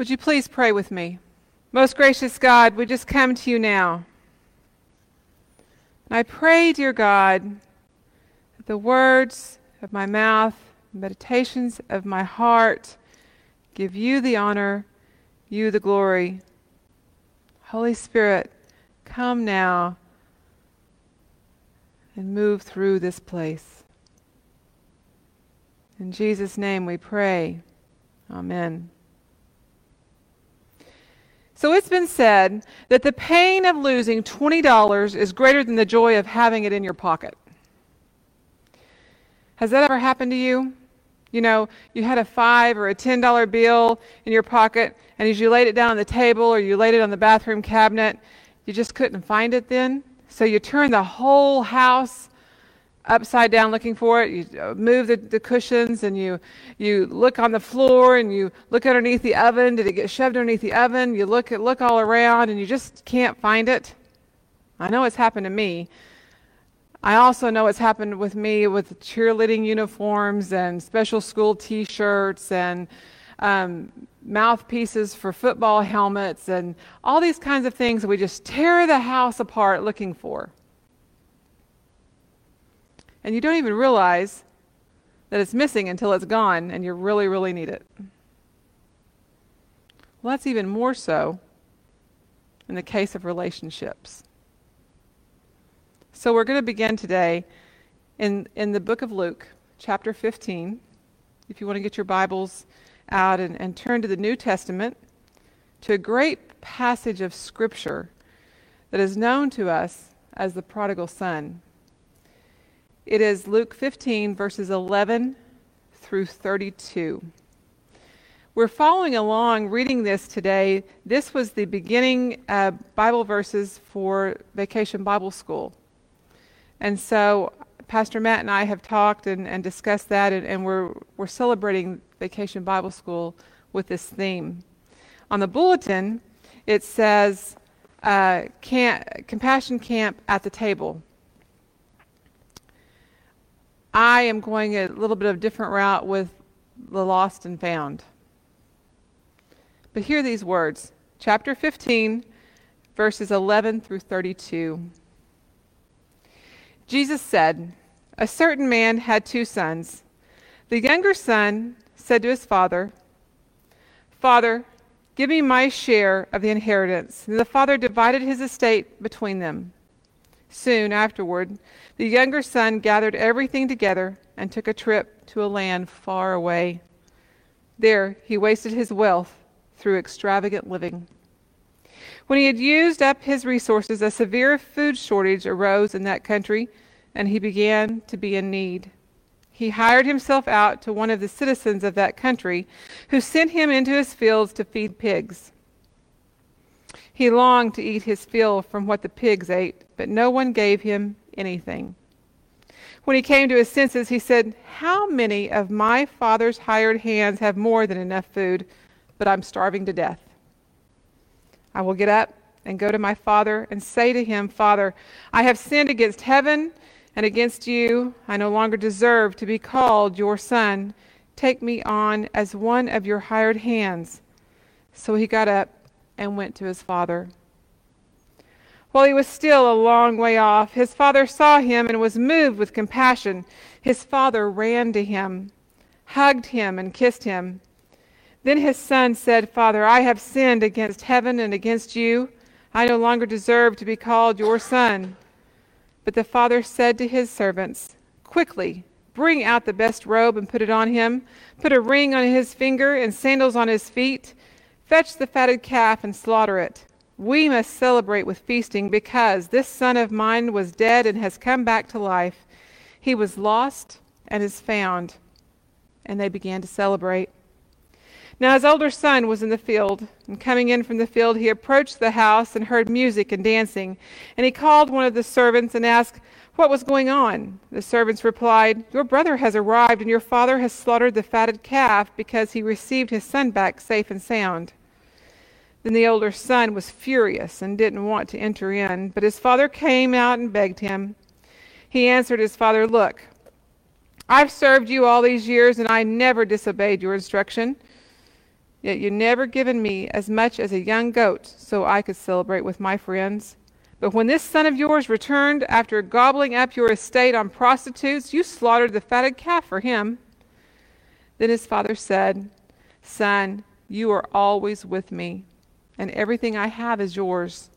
Would you please pray with me? Most gracious God, we just come to you now. And I pray, dear God, that the words of my mouth, meditations of my heart, give you the honor, you the glory. Holy Spirit, come now and move through this place. In Jesus' name we pray. Amen. So it's been said that the pain of losing $20 is greater than the joy of having it in your pocket. Has that ever happened to you? You know, you had a five or a ten dollar bill in your pocket, and as you laid it down on the table or you laid it on the bathroom cabinet, you just couldn't find it then. So you turned the whole house upside down looking for it. You uh, move the, the cushions and you, you look on the floor and you look underneath the oven. Did it get shoved underneath the oven? You look, at, look all around and you just can't find it. I know it's happened to me. I also know it's happened with me with cheerleading uniforms and special school t shirts and um, mouthpieces for football helmets and all these kinds of things that we just tear the house apart looking for and you don't even realize that it's missing until it's gone and you really, really need it. Well, that's even more so in the case of relationships. So we're going to begin today in, in the book of Luke, chapter 15. If you want to get your Bibles out and, and turn to the New Testament, to a great passage of Scripture that is known to us as the prodigal son. It is Luke 15, verses 11 through 32. We're following along reading this today. This was the beginning uh, Bible verses for Vacation Bible School. And so Pastor Matt and I have talked and, and discussed that, and, and we're, we're celebrating Vacation Bible School with this theme. On the bulletin, it says uh, camp, Compassion Camp at the Table. I am going a little bit of a different route with the lost and found. But hear these words chapter 15, verses 11 through 32. Jesus said, A certain man had two sons. The younger son said to his father, Father, give me my share of the inheritance. And the father divided his estate between them. Soon afterward, the younger son gathered everything together and took a trip to a land far away. There he wasted his wealth through extravagant living. When he had used up his resources, a severe food shortage arose in that country, and he began to be in need. He hired himself out to one of the citizens of that country, who sent him into his fields to feed pigs. He longed to eat his fill from what the pigs ate, but no one gave him anything. When he came to his senses, he said, How many of my father's hired hands have more than enough food, but I'm starving to death? I will get up and go to my father and say to him, Father, I have sinned against heaven and against you. I no longer deserve to be called your son. Take me on as one of your hired hands. So he got up and went to his father. While he was still a long way off, his father saw him and was moved with compassion. His father ran to him, hugged him, and kissed him. Then his son said, Father, I have sinned against heaven and against you. I no longer deserve to be called your son. But the father said to his servants, Quickly, bring out the best robe and put it on him. Put a ring on his finger and sandals on his feet Fetch the fatted calf and slaughter it. We must celebrate with feasting because this son of mine was dead and has come back to life. He was lost and is found. And they began to celebrate. Now his older son was in the field, and coming in from the field, he approached the house and heard music and dancing. And he called one of the servants and asked what was going on. The servants replied, Your brother has arrived, and your father has slaughtered the fatted calf because he received his son back safe and sound. Then the older son was furious and didn't want to enter in, but his father came out and begged him. He answered his father, Look, I've served you all these years, and I never disobeyed your instruction. Yet you never given me as much as a young goat so I could celebrate with my friends. But when this son of yours returned after gobbling up your estate on prostitutes, you slaughtered the fatted calf for him. Then his father said, Son, you are always with me, and everything I have is yours.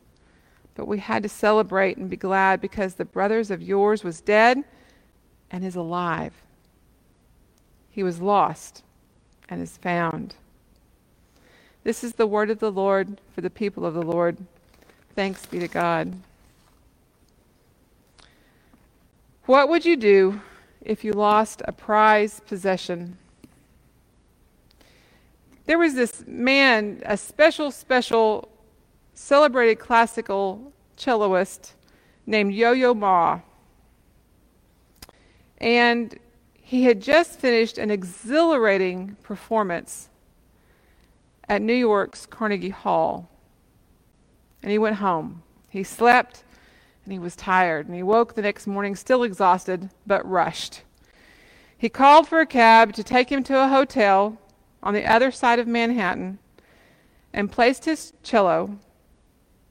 But we had to celebrate and be glad because the brothers of yours was dead and is alive. He was lost and is found. This is the word of the Lord for the people of the Lord. Thanks be to God. What would you do if you lost a prized possession? There was this man, a special, special, celebrated classical celloist named Yo Yo Ma. And he had just finished an exhilarating performance at New York's Carnegie Hall. And he went home. He slept and he was tired. And he woke the next morning still exhausted, but rushed. He called for a cab to take him to a hotel on the other side of Manhattan and placed his cello,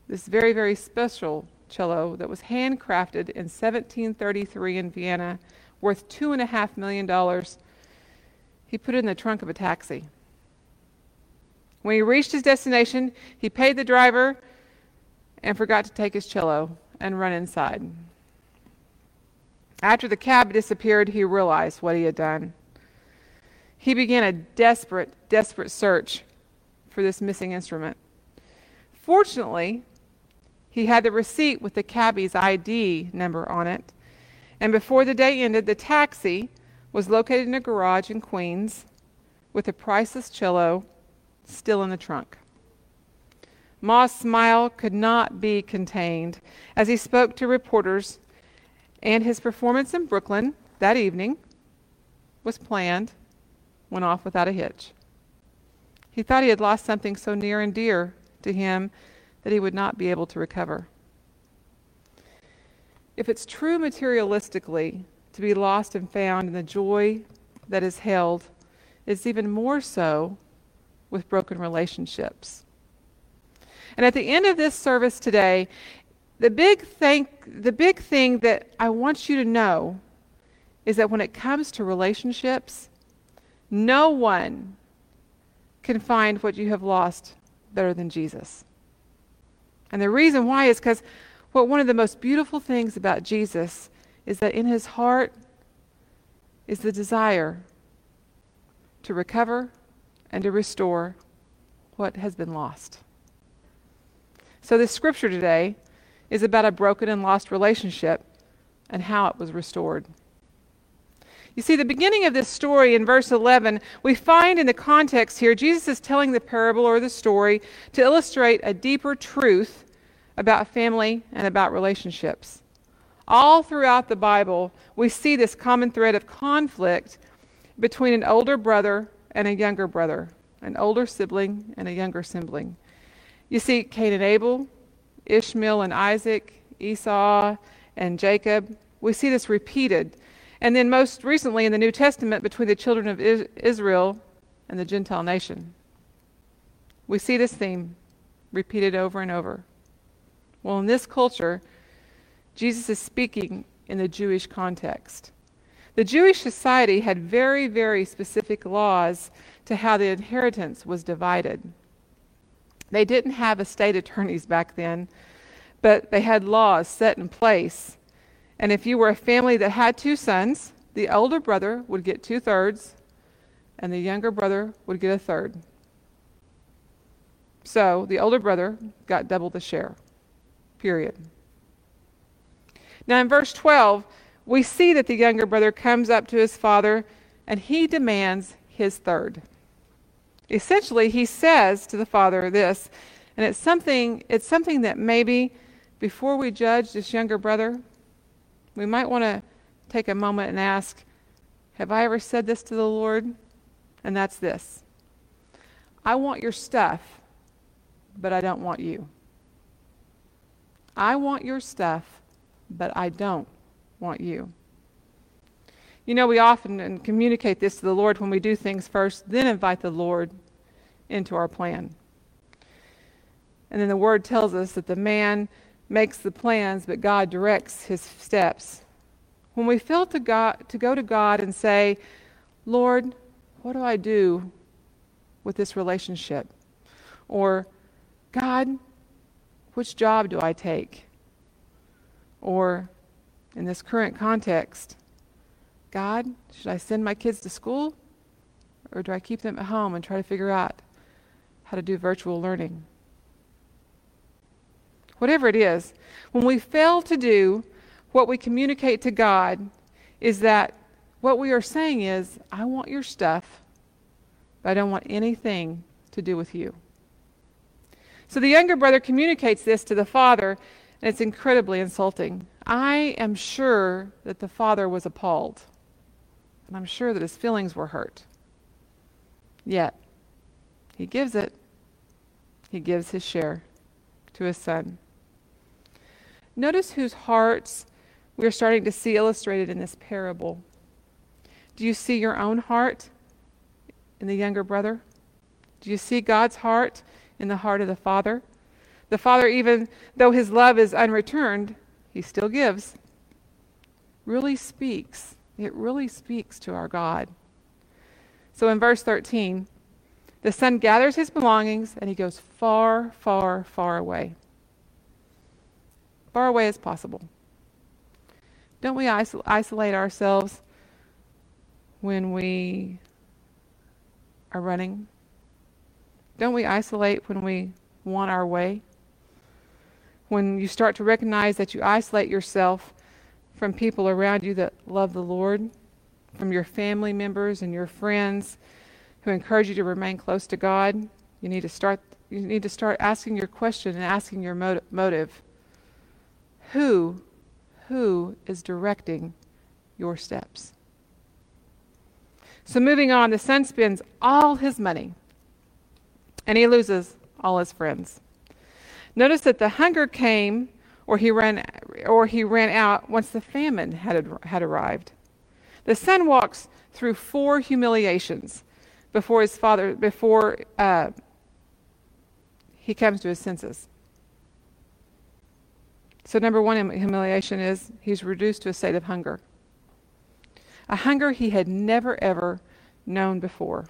this very, very special cello that was handcrafted in 1733 in Vienna, worth $2.5 million, he put it in the trunk of a taxi. When he reached his destination, he paid the driver and forgot to take his cello and run inside. After the cab disappeared, he realized what he had done. He began a desperate, desperate search for this missing instrument. Fortunately, he had the receipt with the cabbie's ID number on it, and before the day ended, the taxi was located in a garage in Queens with a priceless cello still in the trunk. Ma's smile could not be contained as he spoke to reporters, and his performance in Brooklyn that evening was planned, went off without a hitch. He thought he had lost something so near and dear to him that he would not be able to recover. If it's true materialistically to be lost and found in the joy that is held, it's even more so with broken relationships. And at the end of this service today, the big thing, the big thing that I want you to know is that when it comes to relationships, no one can find what you have lost better than Jesus. And the reason why is because what one of the most beautiful things about Jesus is that in his heart is the desire to recover and to restore what has been lost. So, this scripture today is about a broken and lost relationship and how it was restored. You see, the beginning of this story in verse 11, we find in the context here, Jesus is telling the parable or the story to illustrate a deeper truth about family and about relationships. All throughout the Bible, we see this common thread of conflict between an older brother and a younger brother, an older sibling and a younger sibling. You see Cain and Abel, Ishmael and Isaac, Esau and Jacob. We see this repeated. And then most recently in the New Testament between the children of Israel and the Gentile nation. We see this theme repeated over and over. Well, in this culture, Jesus is speaking in the Jewish context. The Jewish society had very, very specific laws to how the inheritance was divided. They didn't have estate attorneys back then, but they had laws set in place. And if you were a family that had two sons, the elder brother would get two thirds, and the younger brother would get a third. So the older brother got double the share. Period. Now in verse 12, we see that the younger brother comes up to his father and he demands his third. Essentially, he says to the father this, and it's something, it's something that maybe before we judge this younger brother, we might want to take a moment and ask, Have I ever said this to the Lord? And that's this I want your stuff, but I don't want you. I want your stuff, but I don't want you. You know, we often communicate this to the Lord when we do things first, then invite the Lord into our plan. And then the word tells us that the man makes the plans, but God directs his steps. When we fail to, God, to go to God and say, Lord, what do I do with this relationship? Or, God, which job do I take? Or, in this current context, God, should I send my kids to school? Or do I keep them at home and try to figure out how to do virtual learning? Whatever it is, when we fail to do what we communicate to God, is that what we are saying is, I want your stuff, but I don't want anything to do with you. So the younger brother communicates this to the father, and it's incredibly insulting. I am sure that the father was appalled, and I'm sure that his feelings were hurt. Yet, he gives it. He gives his share to his son. Notice whose hearts we're starting to see illustrated in this parable. Do you see your own heart in the younger brother? Do you see God's heart in the heart of the Father? The Father, even though his love is unreturned, he still gives. Really speaks. It really speaks to our God. So in verse 13, the son gathers his belongings and he goes far, far, far away. Far away as possible. Don't we isol- isolate ourselves when we are running? Don't we isolate when we want our way? When you start to recognize that you isolate yourself from people around you that love the Lord, from your family members and your friends who encourage you to remain close to God, you need to start you need to start asking your question and asking your motive. Who who is directing your steps? So moving on, the son spends all his money and he loses all his friends. Notice that the hunger came or he ran or he ran out once the famine had had arrived. The son walks through four humiliations before his father before uh, he comes to his senses. So number one humiliation is he's reduced to a state of hunger. A hunger he had never ever known before.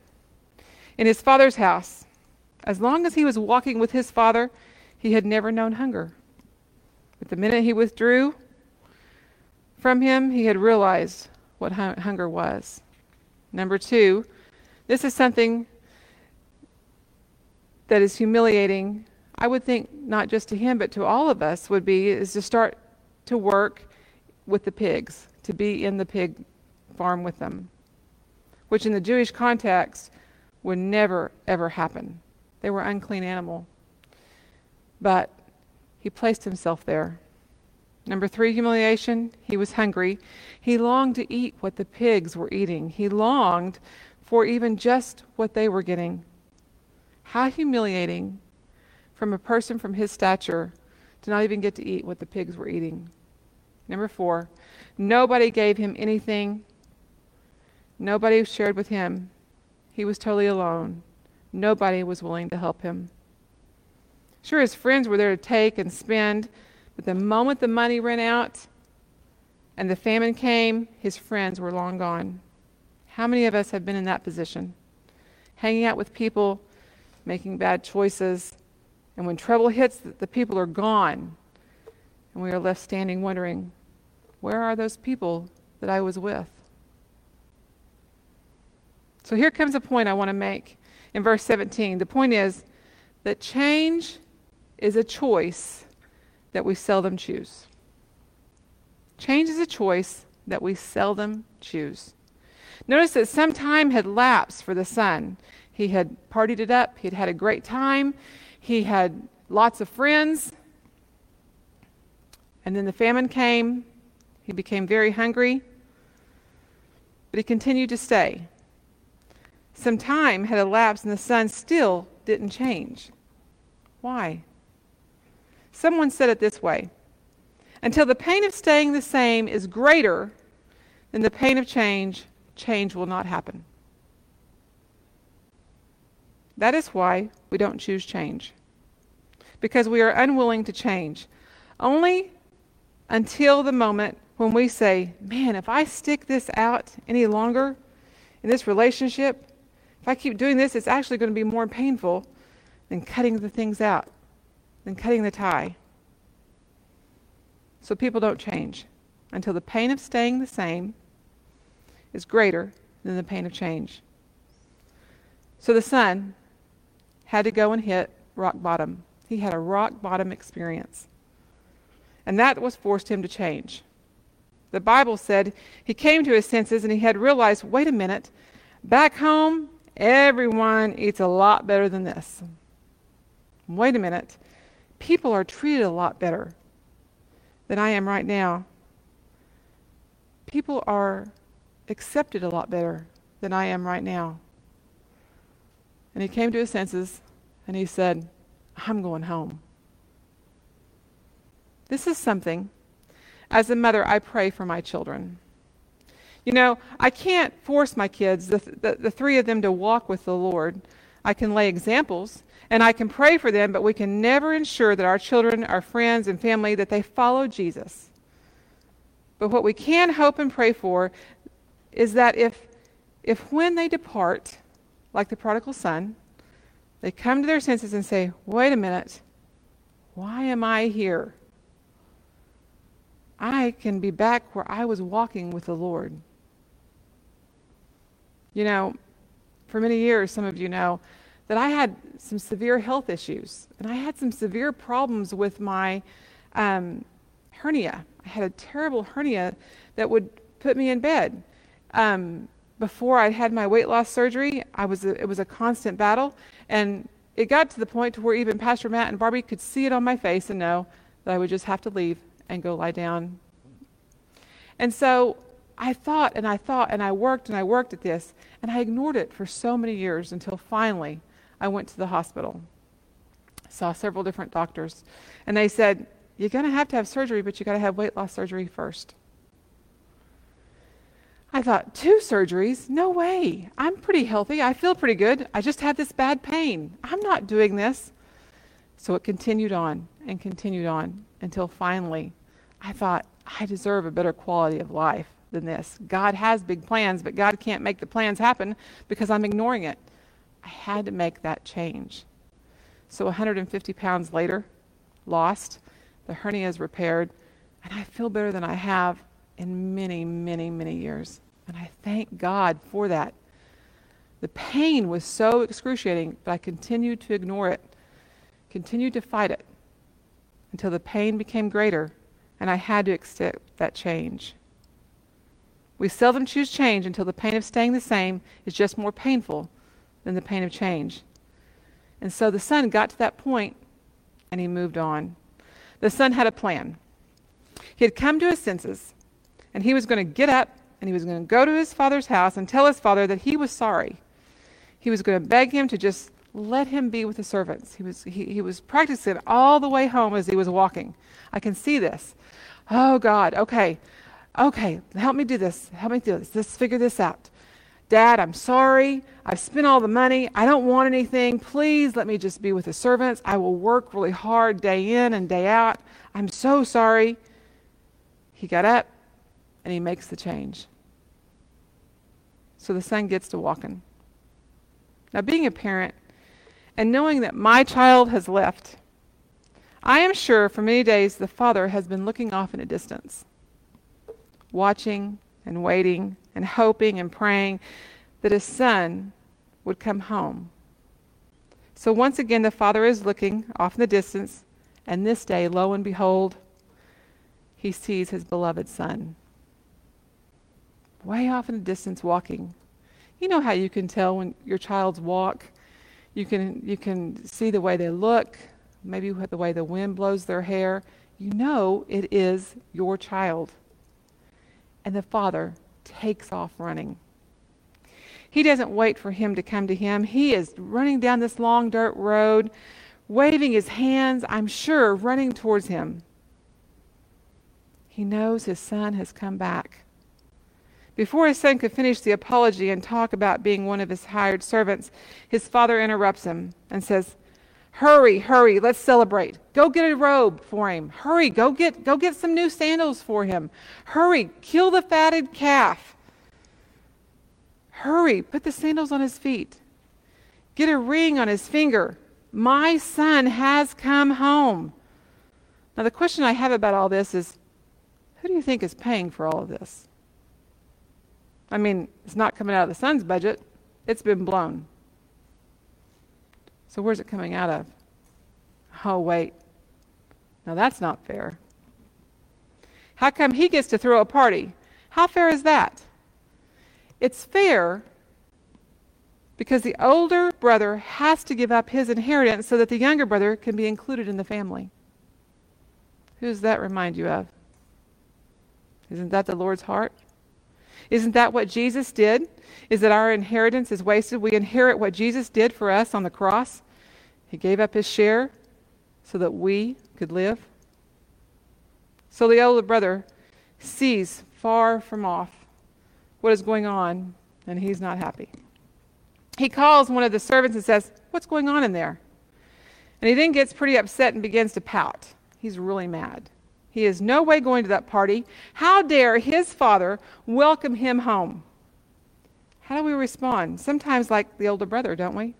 In his father's house, as long as he was walking with his father, he had never known hunger. But the minute he withdrew from him, he had realized what hunger was. Number two, this is something that is humiliating. I would think not just to him, but to all of us would be is to start to work with the pigs, to be in the pig farm with them, which in the Jewish context would never, ever happen. They were unclean animal. But he placed himself there. Number three, humiliation. He was hungry. He longed to eat what the pigs were eating. He longed for even just what they were getting. How humiliating from a person from his stature to not even get to eat what the pigs were eating. Number four, nobody gave him anything. Nobody shared with him. He was totally alone. Nobody was willing to help him. Sure, his friends were there to take and spend, but the moment the money ran out and the famine came, his friends were long gone. How many of us have been in that position? Hanging out with people, making bad choices, and when trouble hits, the people are gone, and we are left standing wondering, where are those people that I was with? So here comes a point I want to make in verse 17. The point is that change is a choice that we seldom choose. Change is a choice that we seldom choose. Notice that some time had lapsed for the son. He had partied it up, he had had a great time, he had lots of friends. And then the famine came. He became very hungry, but he continued to stay. Some time had elapsed and the son still didn't change. Why? Someone said it this way Until the pain of staying the same is greater than the pain of change, change will not happen. That is why we don't choose change. Because we are unwilling to change. Only until the moment when we say, man, if I stick this out any longer in this relationship, if I keep doing this, it's actually going to be more painful than cutting the things out, than cutting the tie. So people don't change until the pain of staying the same is greater than the pain of change. So the son had to go and hit rock bottom. He had a rock bottom experience. And that was forced him to change. The Bible said he came to his senses and he had realized wait a minute, back home, everyone eats a lot better than this. Wait a minute, people are treated a lot better than I am right now. People are accepted a lot better than I am right now. And he came to his senses and he said, I'm going home. This is something as a mother, I pray for my children. You know, I can't force my kids, the, the, the, three of them, to walk with the Lord. I can lay examples and I can pray for them, but we can never ensure that our children, our friends, and family, that they follow Jesus. But what we can hope and pray for is that if, if when they depart, like the prodigal son, they come to their senses and say, wait a minute, why am I here? I can be back where I was walking with the Lord. You know, for many years, some of you know that I had some severe health issues, and I had some severe problems with my um, hernia. I had a terrible hernia that would put me in bed. Um, before I had my weight loss surgery, I was a, it was a constant battle, and it got to the point where even Pastor Matt and Barbie could see it on my face and know that I would just have to leave and go lie down. And so I thought and I thought and I worked and I worked at this, and I ignored it for so many years until finally I went to the hospital. Saw several different doctors, and they said, You're going to have to have surgery, but you got to have weight loss surgery first. I thought, two surgeries? No way. I'm pretty healthy. I feel pretty good. I just have this bad pain. I'm not doing this. So it continued on and continued on until finally I thought, I deserve a better quality of life than this. God has big plans, but God can't make the plans happen because I'm ignoring it. I had to make that change. So 150 pounds later, lost, the hernia is repaired, and I feel better than I have in many, many, many years. And I thank God for that. The pain was so excruciating, but I continued to ignore it, continued to fight it until the pain became greater and I had to accept that change. We seldom choose change until the pain of staying the same is just more painful than the pain of change. And so the son got to that point and he moved on. The son had a plan. He had come to his senses and he was going to get up and he was going to go to his father's house and tell his father that he was sorry. He was going to beg him to just let him be with the servants. He was, he, he was practicing all the way home as he was walking. I can see this. Oh, God, okay, okay, help me do this. Help me do this. Let's figure this out. Dad, I'm sorry. I've spent all the money. I don't want anything. Please let me just be with the servants. I will work really hard day in and day out. I'm so sorry. He got up and he makes the change. So the son gets to walking. Now, being a parent and knowing that my child has left, I am sure for many days the father has been looking off in a distance, watching and waiting and hoping and praying that his son would come home. So once again, the father is looking off in the distance, and this day, lo and behold, he sees his beloved son. Way off in the distance, walking. You know how you can tell when your child's walk? You can, you can see the way they look, maybe the way the wind blows their hair. You know it is your child. And the father takes off running. He doesn't wait for him to come to him. He is running down this long dirt road, waving his hands, I'm sure, running towards him. He knows his son has come back Before his son could finish the apology and talk about being one of his hired servants, his father interrupts him and says, Hurry, hurry, let's celebrate. Go get a robe for him. Hurry, go get, go get some new sandals for him. Hurry, kill the fatted calf. Hurry, put the sandals on his feet. Get a ring on his finger. My son has come home. Now, the question I have about all this is who do you think is paying for all of this? I mean, it's not coming out of the son's budget, it's been blown. So, where's it coming out of? Oh, wait. Now, that's not fair. How come he gets to throw a party? How fair is that? It's fair because the older brother has to give up his inheritance so that the younger brother can be included in the family. Who does that remind you of? Isn't that the Lord's heart? Isn't that what Jesus did? Is that our inheritance is wasted? We inherit what Jesus did for us on the cross. He gave up his share so that we could live. So the older brother sees far from off what is going on, and he's not happy. He calls one of the servants and says, What's going on in there? And he then gets pretty upset and begins to pout. He's really mad. He is no way going to that party. How dare his father welcome him home? How do we respond? Sometimes, like the older brother, don't we?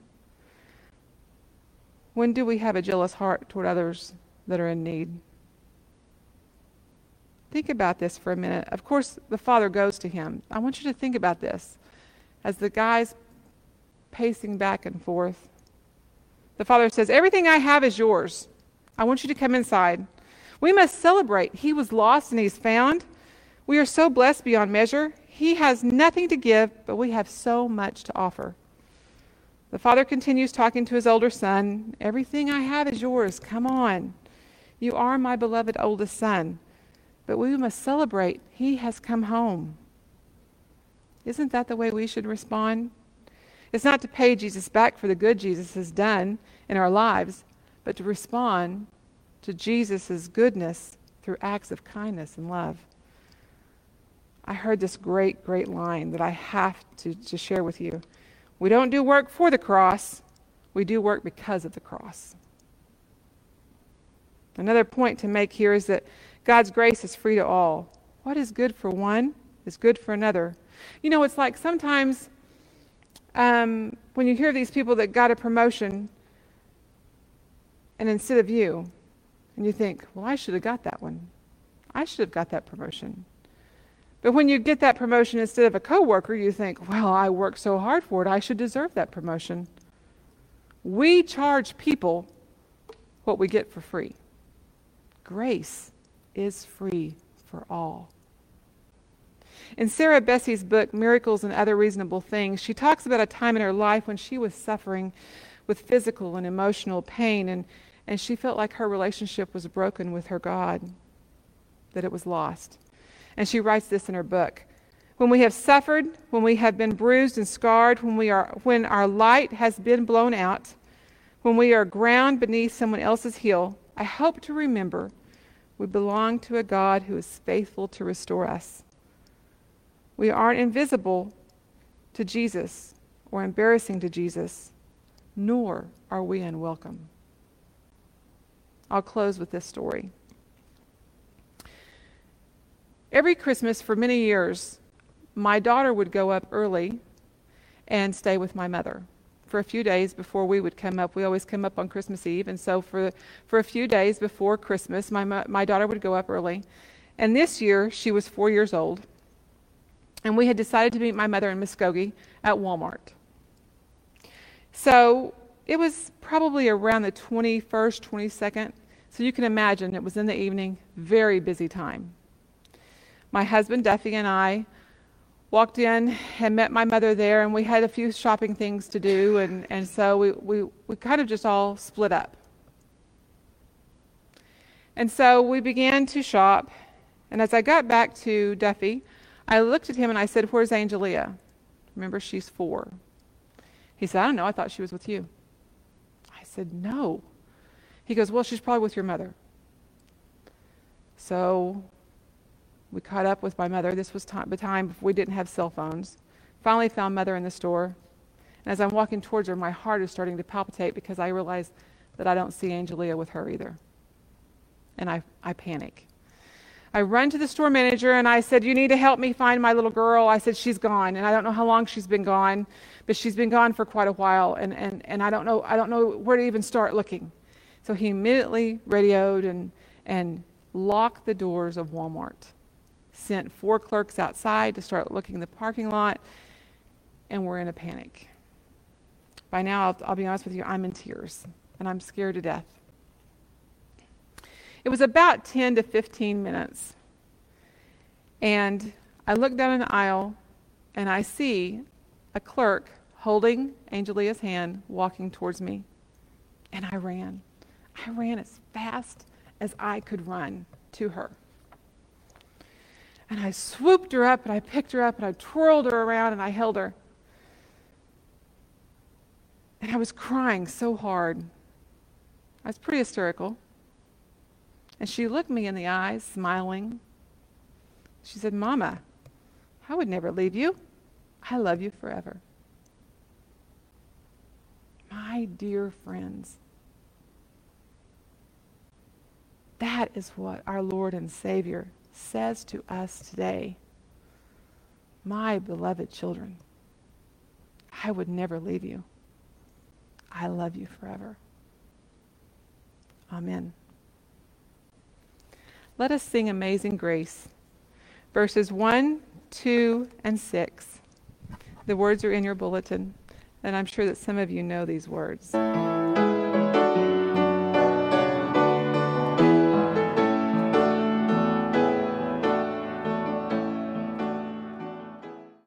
When do we have a jealous heart toward others that are in need? Think about this for a minute. Of course, the father goes to him. I want you to think about this as the guy's pacing back and forth. The father says, Everything I have is yours. I want you to come inside. We must celebrate. He was lost and he's found. We are so blessed beyond measure. He has nothing to give, but we have so much to offer. The father continues talking to his older son Everything I have is yours. Come on. You are my beloved oldest son. But we must celebrate. He has come home. Isn't that the way we should respond? It's not to pay Jesus back for the good Jesus has done in our lives, but to respond to Jesus' goodness through acts of kindness and love. I heard this great, great line that I have to, to share with you. We don't do work for the cross, we do work because of the cross. Another point to make here is that God's grace is free to all. What is good for one is good for another. You know, it's like sometimes um, when you hear these people that got a promotion, and instead of you, and you think, well, I should have got that one. I should have got that promotion. But when you get that promotion instead of a coworker, you think, well, I worked so hard for it, I should deserve that promotion. We charge people what we get for free. Grace is free for all. In Sarah Bessey's book, Miracles and Other Reasonable Things, she talks about a time in her life when she was suffering with physical and emotional pain, and and she felt like her relationship was broken with her God, that it was lost. And she writes this in her book. When we have suffered, when we have been bruised and scarred, when, we are, when our light has been blown out, when we are ground beneath someone else's heel, I hope to remember we belong to a God who is faithful to restore us. We aren't invisible to Jesus or embarrassing to Jesus, nor are we unwelcome. I'll close with this story. Every Christmas for many years, my daughter would go up early and stay with my mother for a few days before we would come up. We always come up on Christmas Eve, and so for for a few days before Christmas, my my daughter would go up early. And this year, she was four years old, and we had decided to meet my mother in Muskogee at Walmart. So it was probably around the 21st, 22nd so you can imagine it was in the evening, very busy time. My husband Duffy and I walked in and met my mother there, and we had a few shopping things to do, and, and so we, we, we kind of just all split up. And so we began to shop, and as I got back to Duffy, I looked at him and I said, Where's Angelia? Remember, she's four. He said, I don't know, I thought she was with you. Said, No. He goes, Well, she's probably with your mother. So We caught up with my mother. This was the time before we didn't have cell phones. Finally found mother in the store. And as I'm walking towards her, my heart is starting to palpitate because I realize that I don't see Angelia with her either. And I, I panic. I run to the store manager and I said, You need to help me find my little girl. I said, She's gone. And I don't know how long she's been gone, but she's been gone for quite a while. And, and, and I, don't know, I don't know where to even start looking. So he immediately radioed and, and locked the doors of Walmart, sent four clerks outside to start looking in the parking lot, and we're in a panic. By now, I'll, I'll be honest with you, I'm in tears and I'm scared to death. It was about 10 to 15 minutes. And I look down an aisle and I see a clerk holding Angelia's hand walking towards me. And I ran. I ran as fast as I could run to her. And I swooped her up and I picked her up and I twirled her around and I held her. And I was crying so hard. I was pretty hysterical. And she looked me in the eyes, smiling. She said, Mama, I would never leave you. I love you forever. My dear friends, that is what our Lord and Savior says to us today. My beloved children, I would never leave you. I love you forever. Amen. Let us sing Amazing Grace, verses 1, 2, and 6. The words are in your bulletin, and I'm sure that some of you know these words.